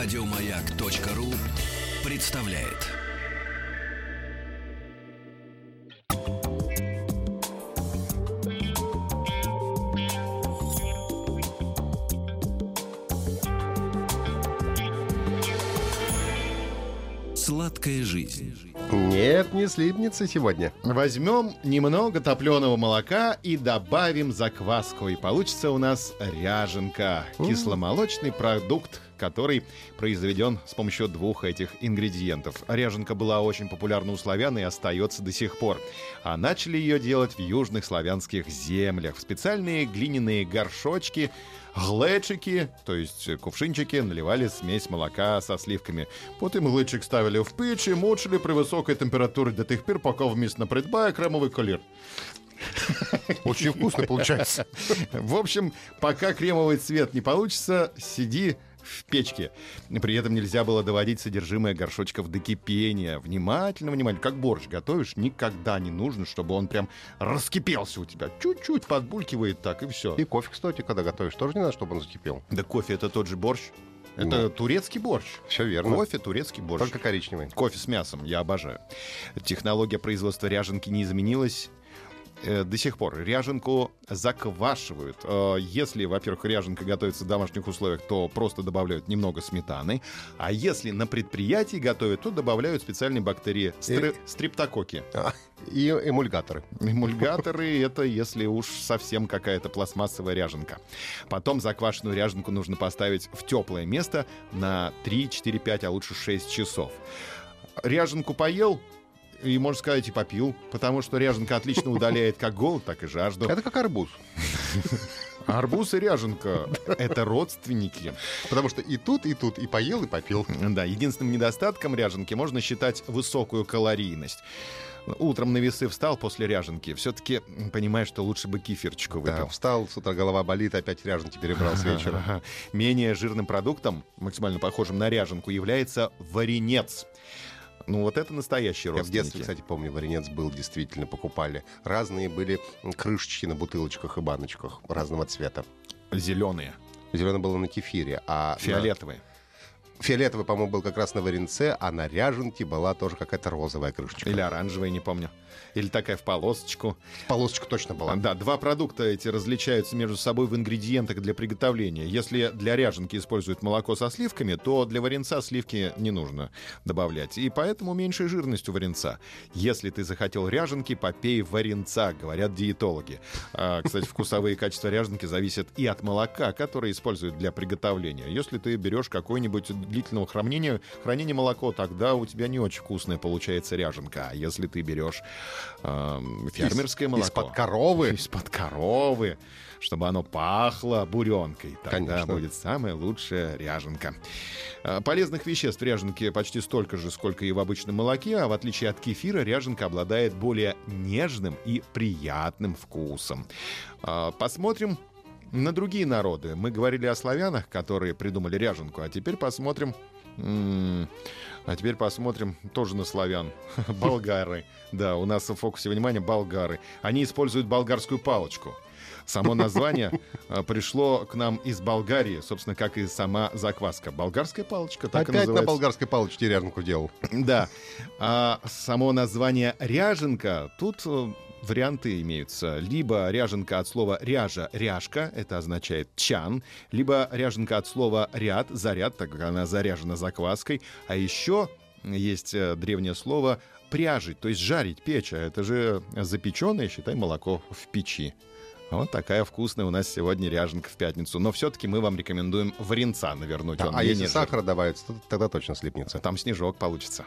Радиомаяк.ру представляет. Сладкая жизнь. Нет, не слипнется сегодня. Возьмем немного топленого молока и добавим закваску, и получится у нас ряженка. Кисломолочный продукт, который произведен с помощью двух этих ингредиентов. Ряженка была очень популярна у славян и остается до сих пор. А начали ее делать в южных славянских землях. В специальные глиняные горшочки глечики, то есть кувшинчики, наливали смесь молока со сливками. Потім глечик ставили в печь и мучили при высокой температуре до тех пор, пока вместо придбає кремовый колір. Очень вкусно получается. В общем, пока кремовый цвет не получится, сиди в печке. При этом нельзя было доводить содержимое горшочков до кипения. Внимательно, внимательно. Как борщ готовишь, никогда не нужно, чтобы он прям раскипелся у тебя. Чуть-чуть подбулькивает так, и все. И кофе, кстати, когда готовишь, тоже не надо, чтобы он закипел. Да кофе это тот же борщ. Это Ну. турецкий борщ. Все верно. Кофе, турецкий борщ. Только коричневый. Кофе с мясом, я обожаю. Технология производства ряженки не изменилась до сих пор. Ряженку заквашивают. Э, Если, во-первых, ряженка готовится в домашних условиях, то просто добавляют немного сметаны. А если на предприятии готовят, то добавляют специальные бактерии стре- стрептококи. А, И эмульгаторы. Эмульгаторы — это если уж совсем какая-то пластмассовая ряженка. Потом заквашенную ряженку нужно поставить в теплое место на 3, 4, 5, а лучше 6 часов. Ряженку поел, и, можно сказать, и попил, потому что ряженка отлично удаляет как голод, так и жажду. Это как арбуз. Арбуз и ряженка — это родственники. Потому что и тут, и тут, и поел, и попил. Да, единственным недостатком ряженки можно считать высокую калорийность. Утром на весы встал после ряженки, все-таки понимаешь, что лучше бы кефирчику Да, выпил. встал, с утра голова болит, опять ряженки перебрал с вечера. Менее жирным продуктом, максимально похожим на ряженку, является варенец. Ну вот это настоящие Я в детстве, родственники. кстати, помню, варенец был, действительно покупали. Разные были крышечки на бутылочках и баночках разного цвета. Зеленые, Зеленый было на кефире, а фиолетовые. Фиолетовый, по-моему, был как раз на варенце, а на ряженке была тоже какая-то розовая крышечка. Или оранжевые, не помню. Или такая в полосочку. Полосочка точно была. Да, два продукта эти различаются между собой в ингредиентах для приготовления. Если для ряженки используют молоко со сливками, то для варенца сливки не нужно добавлять. И поэтому меньшая жирность у варенца. Если ты захотел ряженки, попей варенца, говорят диетологи. А, кстати, вкусовые качества ряженки зависят и от молока, которое используют для приготовления. Если ты берешь какое-нибудь длительного хранения, хранения молоко, тогда у тебя не очень вкусная получается ряженка. А если ты берешь эм, фермерское Из- молоко... Из-под коровы. Из-под коровы, чтобы оно пахло буренкой. Тогда Конечно. будет самая лучшая ряженка. А, Полезных веществ в ряженке почти столько же, сколько и в обычном молоке, а в отличие от кефира, ряженка обладает более нежным и приятным вкусом. А, Посмотрим на другие народы. Мы говорили о славянах, которые придумали ряженку, а теперь посмотрим... А теперь посмотрим тоже на славян. Болгары. Да, у нас в фокусе внимания болгары. Они используют болгарскую палочку. Само название а, пришло к нам из Болгарии, собственно, как и сама закваска. Болгарская палочка, так и Опять на называется. болгарской палочке ряженку делал. Да. А само название ряженка, тут э, варианты имеются. Либо ряженка от слова ряжа, ряжка, это означает чан, либо ряженка от слова ряд, заряд, так как она заряжена закваской. А еще есть э, древнее слово пряжить, то есть жарить, печь. А это же запеченное, считай, молоко в печи. Вот такая вкусная у нас сегодня ряженка в пятницу. Но все-таки мы вам рекомендуем варенца навернуть. Да, Он а если сахара добавится, то тогда точно слипнется. Там снежок получится.